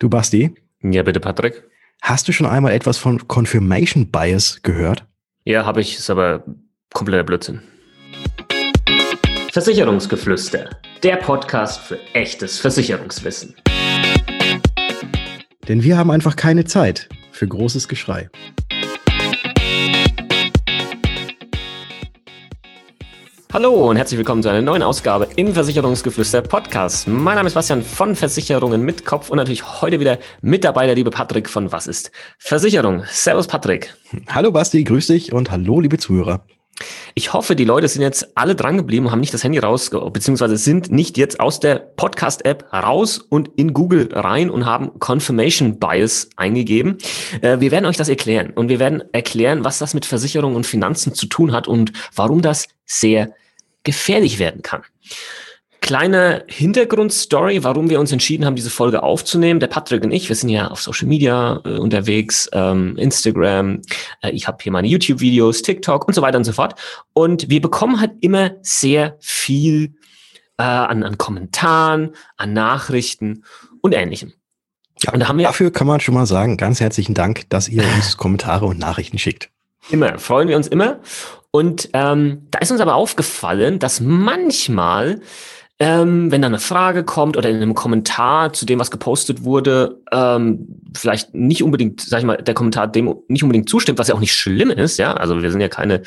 Du Basti? Ja, bitte, Patrick. Hast du schon einmal etwas von Confirmation Bias gehört? Ja, habe ich, ist aber kompletter Blödsinn. Versicherungsgeflüster, der Podcast für echtes Versicherungswissen. Denn wir haben einfach keine Zeit für großes Geschrei. Hallo und herzlich willkommen zu einer neuen Ausgabe im Versicherungsgeflüster Podcast. Mein Name ist Bastian von Versicherungen mit Kopf und natürlich heute wieder mit dabei der liebe Patrick von Was ist Versicherung. Servus Patrick. Hallo Basti, grüß dich und hallo liebe Zuhörer. Ich hoffe, die Leute sind jetzt alle dran geblieben und haben nicht das Handy raus, beziehungsweise sind nicht jetzt aus der Podcast-App raus und in Google rein und haben Confirmation Bias eingegeben. Äh, wir werden euch das erklären und wir werden erklären, was das mit Versicherung und Finanzen zu tun hat und warum das sehr gefährlich werden kann. Kleine Hintergrundstory, warum wir uns entschieden haben, diese Folge aufzunehmen. Der Patrick und ich, wir sind ja auf Social Media äh, unterwegs, ähm, Instagram, äh, ich habe hier meine YouTube-Videos, TikTok und so weiter und so fort. Und wir bekommen halt immer sehr viel äh, an, an Kommentaren, an Nachrichten und ähnlichem. Ja, und da haben wir dafür kann man schon mal sagen, ganz herzlichen Dank, dass ihr uns Kommentare und Nachrichten schickt. Immer, freuen wir uns immer. Und ähm, da ist uns aber aufgefallen, dass manchmal, ähm, wenn da eine Frage kommt oder in einem Kommentar zu dem, was gepostet wurde, ähm, vielleicht nicht unbedingt, sag ich mal, der Kommentar dem nicht unbedingt zustimmt, was ja auch nicht schlimm ist, ja. Also wir sind ja keine,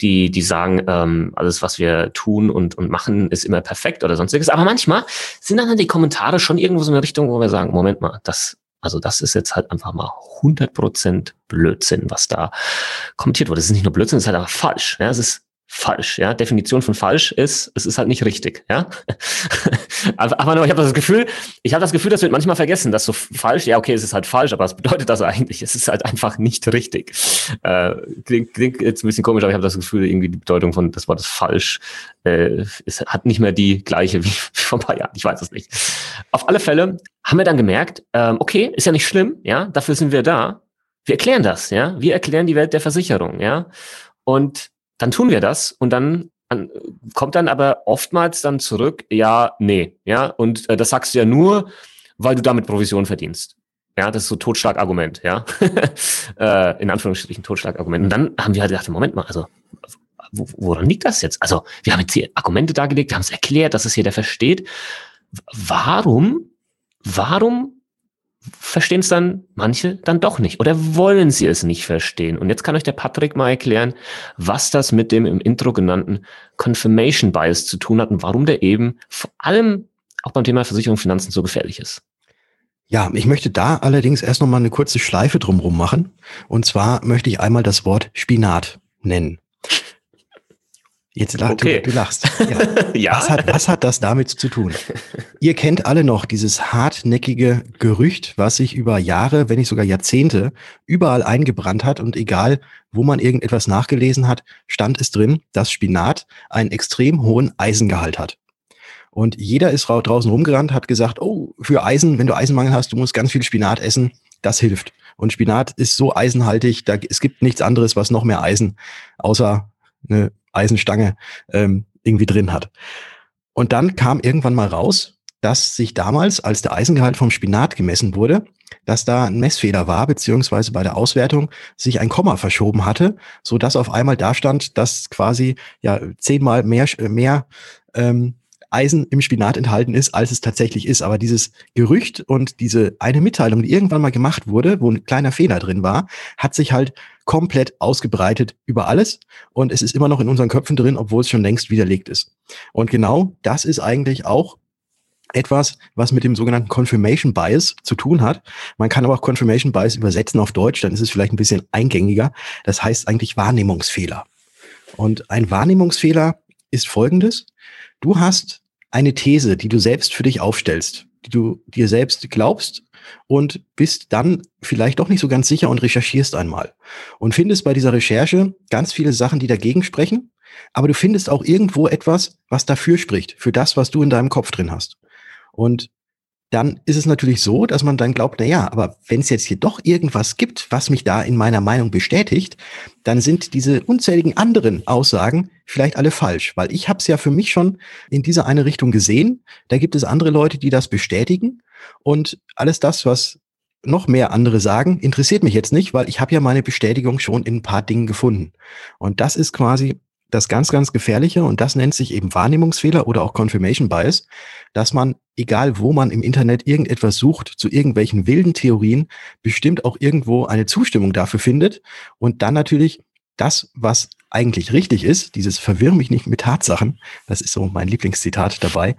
die, die sagen, ähm, alles, was wir tun und, und machen, ist immer perfekt oder sonstiges. Aber manchmal sind dann die Kommentare schon irgendwo so in eine Richtung, wo wir sagen, Moment mal, das also das ist jetzt halt einfach mal 100% Blödsinn, was da kommentiert wurde. Es ist nicht nur Blödsinn, es ist halt aber falsch. Ja, es ist falsch. Ja, Definition von falsch ist, es ist halt nicht richtig. Ja, aber, aber ich habe das Gefühl, ich habe das Gefühl, das wird manchmal vergessen, dass so falsch. Ja, okay, es ist halt falsch, aber was bedeutet das eigentlich? Es ist halt einfach nicht richtig. Äh, klingt, klingt jetzt ein bisschen komisch, aber ich habe das Gefühl, irgendwie die Bedeutung von des Wortes falsch äh, es hat nicht mehr die gleiche wie vor ein paar Jahren. Ich weiß es nicht. Auf alle Fälle haben wir dann gemerkt, ähm, okay, ist ja nicht schlimm. Ja, dafür sind wir da. Wir erklären das. Ja, wir erklären die Welt der Versicherung. Ja, und dann tun wir das und dann an, kommt dann aber oftmals dann zurück, ja, nee, ja, und äh, das sagst du ja nur, weil du damit Provision verdienst. Ja, das ist so Totschlagargument, ja. äh, in Anführungsstrichen Totschlagargument. Und dann haben wir halt gedacht, Moment mal, also woran liegt das jetzt? Also, wir haben jetzt hier Argumente dargelegt, wir haben es erklärt, dass es hier der versteht. Warum, warum verstehen es dann manche dann doch nicht oder wollen sie es nicht verstehen. Und jetzt kann euch der Patrick mal erklären, was das mit dem im Intro genannten Confirmation Bias zu tun hat und warum der eben vor allem auch beim Thema Versicherung und Finanzen so gefährlich ist. Ja, ich möchte da allerdings erst noch mal eine kurze Schleife drumherum machen. Und zwar möchte ich einmal das Wort Spinat nennen. Jetzt lach, okay. du, du lachst. Ja. ja. Was, hat, was hat das damit zu tun? Ihr kennt alle noch dieses hartnäckige Gerücht, was sich über Jahre, wenn nicht sogar Jahrzehnte, überall eingebrannt hat und egal, wo man irgendetwas nachgelesen hat, stand es drin, dass Spinat einen extrem hohen Eisengehalt hat. Und jeder ist draußen rumgerannt, hat gesagt, oh, für Eisen, wenn du Eisenmangel hast, du musst ganz viel Spinat essen, das hilft. Und Spinat ist so eisenhaltig, da, es gibt nichts anderes, was noch mehr Eisen, außer eine Eisenstange ähm, irgendwie drin hat. Und dann kam irgendwann mal raus, dass sich damals, als der Eisengehalt vom Spinat gemessen wurde, dass da ein Messfehler war, beziehungsweise bei der Auswertung sich ein Komma verschoben hatte, so dass auf einmal da stand, dass quasi ja zehnmal mehr, mehr ähm, Eisen im Spinat enthalten ist, als es tatsächlich ist. Aber dieses Gerücht und diese eine Mitteilung, die irgendwann mal gemacht wurde, wo ein kleiner Fehler drin war, hat sich halt komplett ausgebreitet über alles und es ist immer noch in unseren Köpfen drin, obwohl es schon längst widerlegt ist. Und genau das ist eigentlich auch etwas, was mit dem sogenannten Confirmation Bias zu tun hat. Man kann aber auch Confirmation Bias übersetzen auf Deutsch, dann ist es vielleicht ein bisschen eingängiger. Das heißt eigentlich Wahrnehmungsfehler. Und ein Wahrnehmungsfehler ist folgendes. Du hast eine These, die du selbst für dich aufstellst, die du dir selbst glaubst und bist dann vielleicht doch nicht so ganz sicher und recherchierst einmal und findest bei dieser Recherche ganz viele Sachen, die dagegen sprechen, aber du findest auch irgendwo etwas, was dafür spricht, für das, was du in deinem Kopf drin hast. Und dann ist es natürlich so, dass man dann glaubt, na ja, aber wenn es jetzt hier doch irgendwas gibt, was mich da in meiner Meinung bestätigt, dann sind diese unzähligen anderen Aussagen vielleicht alle falsch, weil ich habe es ja für mich schon in diese eine Richtung gesehen. Da gibt es andere Leute, die das bestätigen und alles das, was noch mehr andere sagen, interessiert mich jetzt nicht, weil ich habe ja meine Bestätigung schon in ein paar Dingen gefunden. Und das ist quasi das ganz, ganz Gefährliche und das nennt sich eben Wahrnehmungsfehler oder auch Confirmation Bias, dass man, egal wo man im Internet irgendetwas sucht, zu irgendwelchen wilden Theorien, bestimmt auch irgendwo eine Zustimmung dafür findet. Und dann natürlich das, was eigentlich richtig ist, dieses Verwirr mich nicht mit Tatsachen, das ist so mein Lieblingszitat dabei,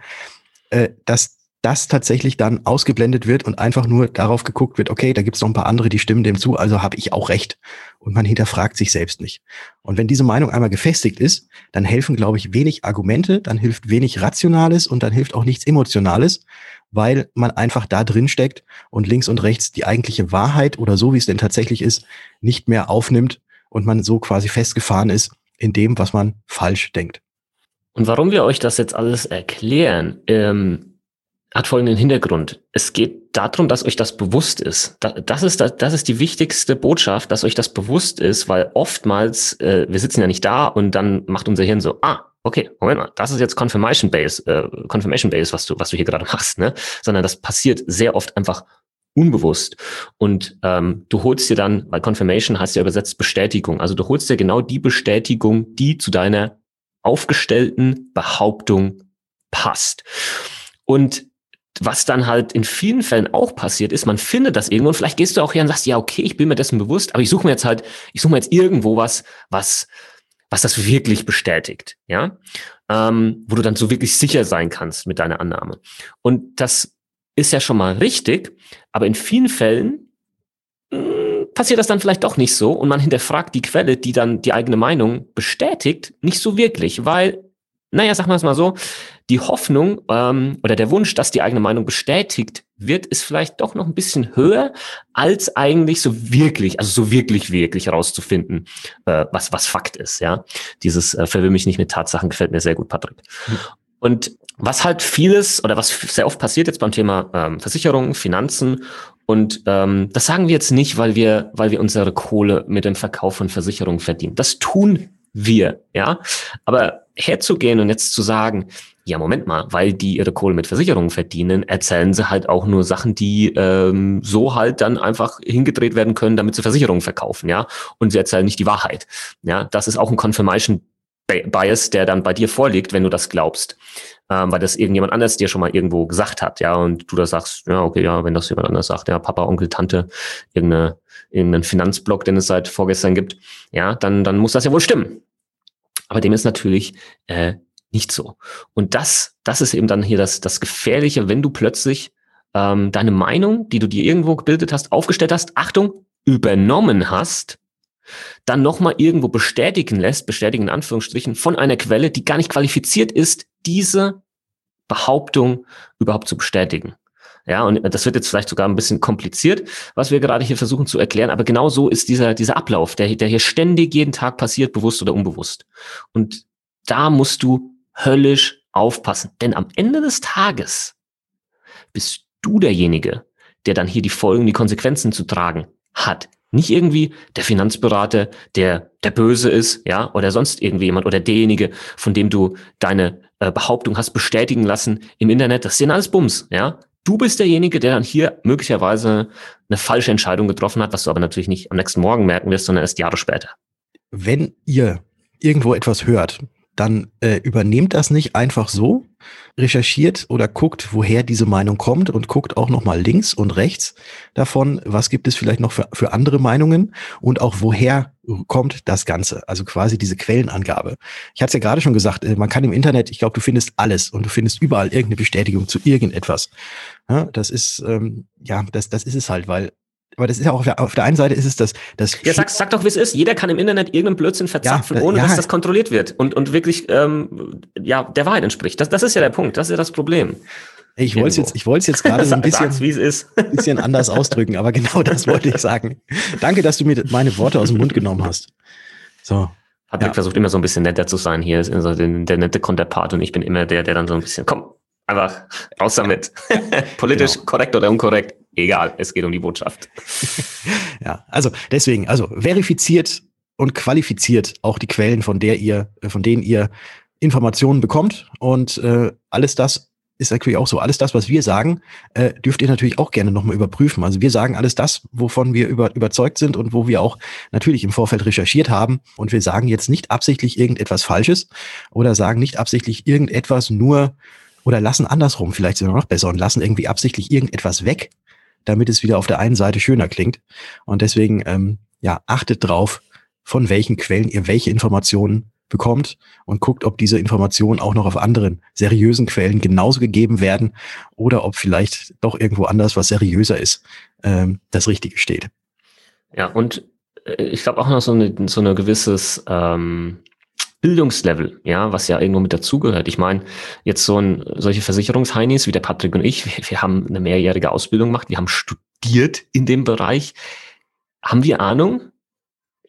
äh, dass das tatsächlich dann ausgeblendet wird und einfach nur darauf geguckt wird, okay, da gibt es noch ein paar andere, die stimmen dem zu, also habe ich auch recht. Und man hinterfragt sich selbst nicht. Und wenn diese Meinung einmal gefestigt ist, dann helfen, glaube ich, wenig Argumente, dann hilft wenig Rationales und dann hilft auch nichts Emotionales, weil man einfach da drin steckt und links und rechts die eigentliche Wahrheit oder so, wie es denn tatsächlich ist, nicht mehr aufnimmt und man so quasi festgefahren ist in dem, was man falsch denkt. Und warum wir euch das jetzt alles erklären, ähm hat folgenden Hintergrund. Es geht darum, dass euch das bewusst ist. Das ist, das ist die wichtigste Botschaft, dass euch das bewusst ist, weil oftmals, äh, wir sitzen ja nicht da und dann macht unser Hirn so, ah, okay, Moment mal, das ist jetzt Confirmation Base, äh, Confirmation Base, was du, was du hier gerade machst, ne? Sondern das passiert sehr oft einfach unbewusst. Und ähm, du holst dir dann, weil Confirmation heißt ja übersetzt Bestätigung, also du holst dir genau die Bestätigung, die zu deiner aufgestellten Behauptung passt. Und was dann halt in vielen Fällen auch passiert ist, man findet das irgendwo und vielleicht gehst du auch her und sagst, ja, okay, ich bin mir dessen bewusst, aber ich suche mir jetzt halt, ich suche mir jetzt irgendwo was, was, was das wirklich bestätigt, ja, ähm, wo du dann so wirklich sicher sein kannst mit deiner Annahme. Und das ist ja schon mal richtig, aber in vielen Fällen mh, hm, passiert das dann vielleicht doch nicht so und man hinterfragt die Quelle, die dann die eigene Meinung bestätigt, nicht so wirklich, weil naja, sagen wir es mal so, die Hoffnung ähm, oder der Wunsch, dass die eigene Meinung bestätigt wird, ist vielleicht doch noch ein bisschen höher, als eigentlich so wirklich, also so wirklich, wirklich rauszufinden, äh, was, was Fakt ist. Ja, Dieses äh, verwirr mich nicht mit Tatsachen gefällt mir sehr gut, Patrick. Mhm. Und was halt vieles oder was sehr oft passiert jetzt beim Thema ähm, Versicherungen, Finanzen und ähm, das sagen wir jetzt nicht, weil wir, weil wir unsere Kohle mit dem Verkauf von Versicherungen verdienen. Das tun wir, ja. Aber herzugehen und jetzt zu sagen, ja, Moment mal, weil die ihre Kohle mit Versicherungen verdienen, erzählen sie halt auch nur Sachen, die ähm, so halt dann einfach hingedreht werden können, damit sie Versicherungen verkaufen, ja. Und sie erzählen nicht die Wahrheit. Ja, das ist auch ein Confirmation Bias, der dann bei dir vorliegt, wenn du das glaubst. Ähm, weil das irgendjemand anders dir schon mal irgendwo gesagt hat, ja, und du da sagst, ja, okay, ja, wenn das jemand anders sagt, ja, Papa, Onkel, Tante, irgendeine, irgendeinen Finanzblock, den es seit vorgestern gibt, ja, dann, dann muss das ja wohl stimmen. Aber dem ist natürlich äh, nicht so. Und das, das ist eben dann hier das, das Gefährliche, wenn du plötzlich ähm, deine Meinung, die du dir irgendwo gebildet hast, aufgestellt hast, Achtung, übernommen hast, dann nochmal irgendwo bestätigen lässt, bestätigen in Anführungsstrichen, von einer Quelle, die gar nicht qualifiziert ist, diese Behauptung überhaupt zu bestätigen. Ja, und das wird jetzt vielleicht sogar ein bisschen kompliziert, was wir gerade hier versuchen zu erklären, aber genau so ist dieser, dieser Ablauf, der, der hier ständig jeden Tag passiert, bewusst oder unbewusst. Und da musst du höllisch aufpassen, denn am Ende des Tages bist du derjenige, der dann hier die Folgen, die Konsequenzen zu tragen hat. Nicht irgendwie der Finanzberater, der der böse ist, ja, oder sonst irgendwie jemand oder derjenige, von dem du deine äh, Behauptung hast bestätigen lassen im Internet. Das sind alles Bums, ja. Du bist derjenige, der dann hier möglicherweise eine falsche Entscheidung getroffen hat, was du aber natürlich nicht am nächsten Morgen merken wirst, sondern erst Jahre später. Wenn ihr irgendwo etwas hört, dann äh, übernehmt das nicht einfach so, recherchiert oder guckt, woher diese Meinung kommt und guckt auch nochmal links und rechts davon, was gibt es vielleicht noch für, für andere Meinungen und auch woher kommt das Ganze. Also quasi diese Quellenangabe. Ich hatte es ja gerade schon gesagt, äh, man kann im Internet, ich glaube, du findest alles und du findest überall irgendeine Bestätigung zu irgendetwas. Ja, das ist, ähm, ja, das, das ist es halt, weil aber das ist ja auch auf der, einen Seite ist es das, das Ja, sag, sag doch, wie es ist. Jeder kann im Internet irgendeinen Blödsinn verzapfen, ja, ohne ja. dass das kontrolliert wird und, und wirklich ähm, ja, der Wahrheit entspricht. Das, das ist ja der Punkt, das ist ja das Problem. Ich wollte es jetzt, ich wollte es jetzt gerade so ein bisschen, ist. bisschen anders ausdrücken, aber genau das wollte ich sagen. Danke, dass du mir meine Worte aus dem Mund genommen hast. So. Patrick ja. versucht immer so ein bisschen netter zu sein. Hier ist so der, der nette Konterpart und ich bin immer der, der dann so ein bisschen, komm, Einfach raus damit. Politisch genau. korrekt oder unkorrekt, egal, es geht um die Botschaft. ja, also deswegen, also verifiziert und qualifiziert auch die Quellen, von der ihr, von denen ihr Informationen bekommt und äh, alles das ist natürlich auch so. Alles das, was wir sagen, äh, dürft ihr natürlich auch gerne nochmal überprüfen. Also wir sagen alles das, wovon wir über, überzeugt sind und wo wir auch natürlich im Vorfeld recherchiert haben. Und wir sagen jetzt nicht absichtlich irgendetwas Falsches oder sagen nicht absichtlich irgendetwas nur oder lassen andersrum vielleicht sogar noch besser und lassen irgendwie absichtlich irgendetwas weg, damit es wieder auf der einen Seite schöner klingt. Und deswegen, ähm, ja, achtet drauf, von welchen Quellen ihr welche Informationen bekommt und guckt, ob diese Informationen auch noch auf anderen seriösen Quellen genauso gegeben werden oder ob vielleicht doch irgendwo anders, was seriöser ist, ähm, das Richtige steht. Ja, und äh, ich glaube auch noch so eine, so eine gewisses ähm, Bildungslevel, ja, was ja irgendwo mit dazugehört. Ich meine, jetzt so ein, solche Versicherungsheinis wie der Patrick und ich, wir, wir haben eine mehrjährige Ausbildung gemacht, wir haben studiert in dem Bereich. Haben wir Ahnung?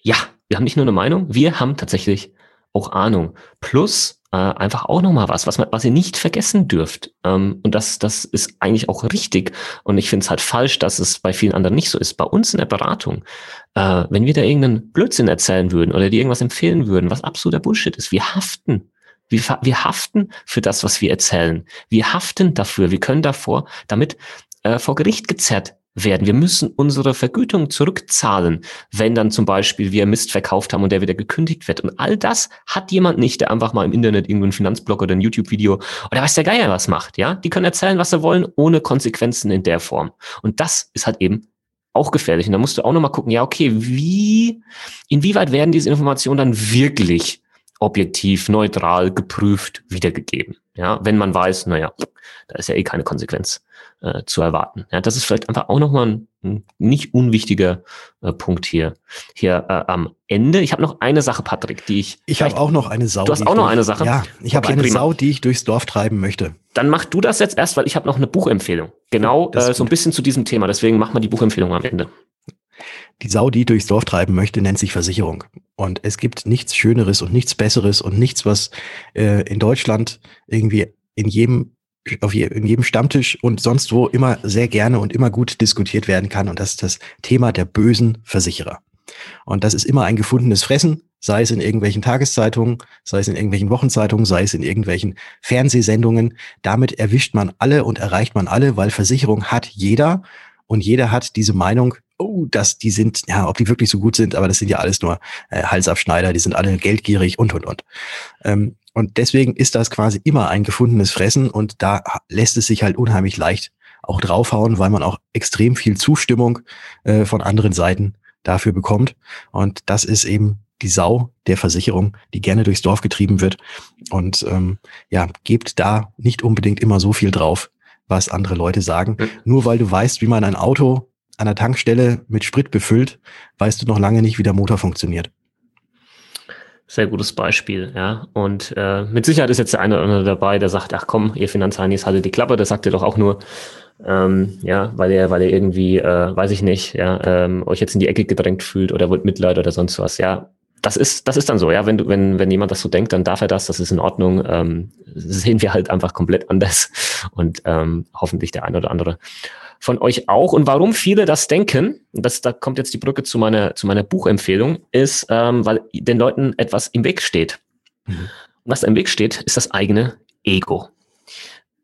Ja, wir haben nicht nur eine Meinung, wir haben tatsächlich auch Ahnung. Plus äh, einfach auch nochmal was, was, man, was ihr nicht vergessen dürft. Ähm, und das, das ist eigentlich auch richtig. Und ich finde es halt falsch, dass es bei vielen anderen nicht so ist. Bei uns in der Beratung, äh, wenn wir da irgendeinen Blödsinn erzählen würden oder die irgendwas empfehlen würden, was absoluter Bullshit ist, wir haften. Wir, wir haften für das, was wir erzählen. Wir haften dafür. Wir können davor damit äh, vor Gericht gezerrt werden. Wir müssen unsere Vergütung zurückzahlen, wenn dann zum Beispiel wir Mist verkauft haben und der wieder gekündigt wird. Und all das hat jemand nicht, der einfach mal im Internet irgendeinen Finanzblog oder ein YouTube-Video oder weiß der Geier was macht. Ja, die können erzählen, was sie wollen, ohne Konsequenzen in der Form. Und das ist halt eben auch gefährlich. Und da musst du auch nochmal gucken, ja, okay, wie, inwieweit werden diese Informationen dann wirklich objektiv, neutral, geprüft wiedergegeben? Ja, wenn man weiß, naja, da ist ja eh keine Konsequenz äh, zu erwarten. Ja, das ist vielleicht einfach auch nochmal ein, ein nicht unwichtiger äh, Punkt hier, hier äh, am Ende. Ich habe noch eine Sache, Patrick, die ich. Ich habe auch noch eine Sau. Du hast auch noch durch, eine Sache? Ja, ich habe eine prima. Sau, die ich durchs Dorf treiben möchte. Dann mach du das jetzt erst, weil ich habe noch eine Buchempfehlung. Genau, äh, so ein bisschen zu diesem Thema. Deswegen mach mal die Buchempfehlung am Ende. Die Sau, die durchs Dorf treiben möchte, nennt sich Versicherung. Und es gibt nichts Schöneres und nichts Besseres und nichts, was äh, in Deutschland irgendwie in jedem auf je, in jedem Stammtisch und sonst wo immer sehr gerne und immer gut diskutiert werden kann. Und das ist das Thema der bösen Versicherer. Und das ist immer ein gefundenes Fressen, sei es in irgendwelchen Tageszeitungen, sei es in irgendwelchen Wochenzeitungen, sei es in irgendwelchen Fernsehsendungen. Damit erwischt man alle und erreicht man alle, weil Versicherung hat jeder und jeder hat diese Meinung, oh, dass die sind, ja, ob die wirklich so gut sind, aber das sind ja alles nur äh, Halsabschneider, die sind alle geldgierig und und und. Ähm, und deswegen ist das quasi immer ein gefundenes Fressen und da lässt es sich halt unheimlich leicht auch draufhauen, weil man auch extrem viel Zustimmung äh, von anderen Seiten dafür bekommt. Und das ist eben die Sau der Versicherung, die gerne durchs Dorf getrieben wird. Und ähm, ja, gebt da nicht unbedingt immer so viel drauf, was andere Leute sagen. Mhm. Nur weil du weißt, wie man ein Auto an der Tankstelle mit Sprit befüllt, weißt du noch lange nicht, wie der Motor funktioniert. Sehr gutes Beispiel, ja. Und äh, mit Sicherheit ist jetzt der eine oder andere dabei, der sagt, ach komm, ihr Finanzheinis, haltet die Klappe. Das sagt ihr doch auch nur, ähm, ja, weil er, weil er irgendwie, äh, weiß ich nicht, ja, ähm, euch jetzt in die Ecke gedrängt fühlt oder wollt Mitleid oder sonst was. Ja, das ist, das ist dann so, ja. Wenn du, wenn, wenn jemand das so denkt, dann darf er das, das ist in Ordnung. Ähm, sehen wir halt einfach komplett anders und ähm, hoffentlich der eine oder andere von euch auch. Und warum viele das denken, das, da kommt jetzt die Brücke zu meiner, zu meiner Buchempfehlung, ist, ähm, weil den Leuten etwas im Weg steht. Mhm. Und was da im Weg steht, ist das eigene Ego.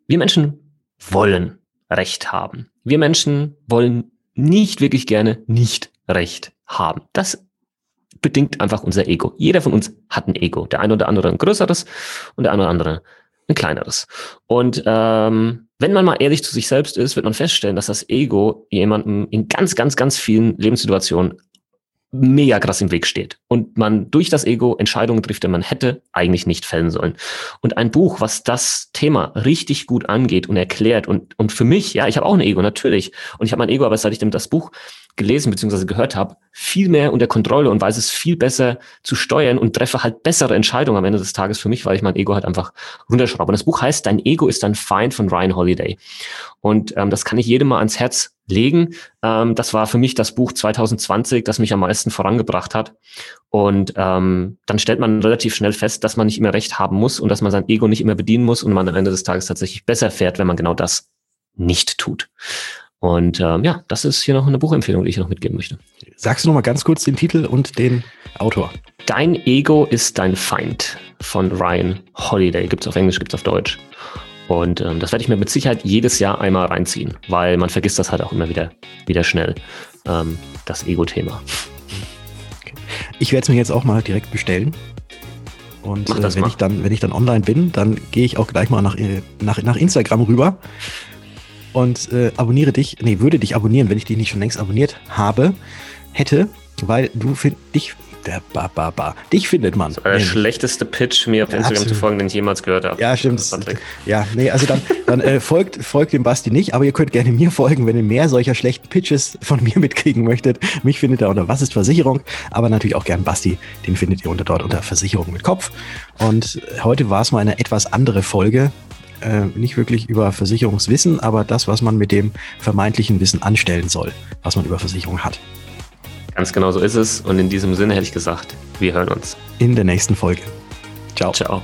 Wir Menschen wollen Recht haben. Wir Menschen wollen nicht wirklich gerne nicht Recht haben. Das bedingt einfach unser Ego. Jeder von uns hat ein Ego. Der eine oder andere ein größeres und der eine oder andere ein kleineres. Und ähm, wenn man mal ehrlich zu sich selbst ist, wird man feststellen, dass das Ego jemandem in ganz, ganz, ganz vielen Lebenssituationen mega krass im Weg steht und man durch das Ego Entscheidungen trifft, die man hätte eigentlich nicht fällen sollen. Und ein Buch, was das Thema richtig gut angeht und erklärt und, und für mich, ja, ich habe auch ein Ego, natürlich. Und ich habe mein Ego, aber seit ich das Buch gelesen bzw. gehört habe, viel mehr unter Kontrolle und weiß es viel besser zu steuern und treffe halt bessere Entscheidungen am Ende des Tages für mich, weil ich mein Ego halt einfach runterschraube. Und das Buch heißt Dein Ego ist ein Feind von Ryan Holiday. Und ähm, das kann ich jedem mal ans Herz legen. Ähm, das war für mich das Buch 2020, das mich am meisten vorangebracht hat. Und ähm, dann stellt man relativ schnell fest, dass man nicht immer recht haben muss und dass man sein Ego nicht immer bedienen muss und man am Ende des Tages tatsächlich besser fährt, wenn man genau das nicht tut. Und ähm, ja, das ist hier noch eine Buchempfehlung, die ich noch mitgeben möchte. Sagst du noch mal ganz kurz den Titel und den Autor? Dein Ego ist dein Feind von Ryan Holiday. Gibt's auf Englisch, gibt's auf Deutsch. Und ähm, das werde ich mir mit Sicherheit jedes Jahr einmal reinziehen, weil man vergisst das halt auch immer wieder, wieder schnell, ähm, das Ego-Thema. Okay. Ich werde es mir jetzt auch mal direkt bestellen. Und äh, wenn, ich dann, wenn ich dann online bin, dann gehe ich auch gleich mal nach, äh, nach, nach Instagram rüber und äh, abonniere dich, nee, würde dich abonnieren, wenn ich dich nicht schon längst abonniert habe, hätte, weil du find, dich der Bababa. Dich findet man. Der nämlich. schlechteste Pitch, mir auf ja, Instagram absolut. zu folgen, den ich jemals gehört habe. Ja, stimmt. Ja, nee, also dann, dann äh, folgt, folgt dem Basti nicht, aber ihr könnt gerne mir folgen, wenn ihr mehr solcher schlechten Pitches von mir mitkriegen möchtet. Mich findet ihr unter Was ist Versicherung, aber natürlich auch gern Basti. Den findet ihr unter dort unter Versicherung mit Kopf. Und heute war es mal eine etwas andere Folge. Äh, nicht wirklich über Versicherungswissen, aber das, was man mit dem vermeintlichen Wissen anstellen soll, was man über Versicherung hat. Ganz genau so ist es. Und in diesem Sinne hätte ich gesagt, wir hören uns. In der nächsten Folge. Ciao. Ciao.